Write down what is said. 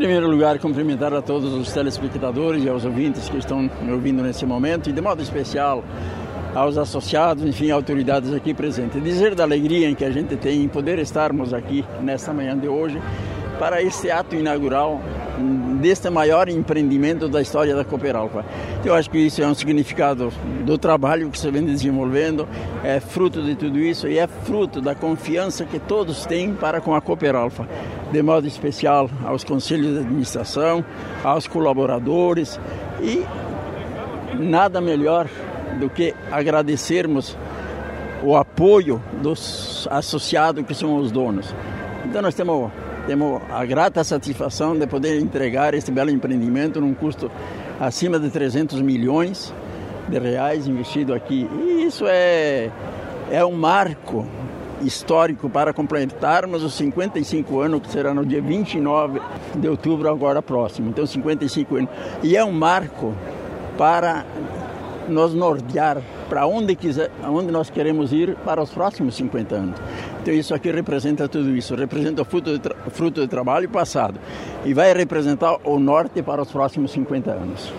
primeiro lugar, cumprimentar a todos os telespectadores e aos ouvintes que estão me ouvindo nesse momento e de modo especial aos associados, enfim, autoridades aqui presentes. Dizer da alegria que a gente tem em poder estarmos aqui nesta manhã de hoje para este ato inaugural deste maior empreendimento da história da Cooperalfa. Eu acho que isso é um significado do trabalho que se vem desenvolvendo, é fruto de tudo isso e é fruto da confiança que todos têm para com a Cooperalfa, de modo especial aos conselhos de administração, aos colaboradores e nada melhor do que agradecermos o apoio dos associados que são os donos. Então nós temos temos a grata satisfação de poder entregar este belo empreendimento num custo acima de 300 milhões de reais investido aqui. E isso é, é um marco histórico para completarmos os 55 anos, que será no dia 29 de outubro, agora próximo. Então, 55 anos. E é um marco para nos nortear para onde, quiser, onde nós queremos ir para os próximos 50 anos. Então isso aqui representa tudo isso, representa o fruto de, fruto de trabalho passado e vai representar o norte para os próximos 50 anos.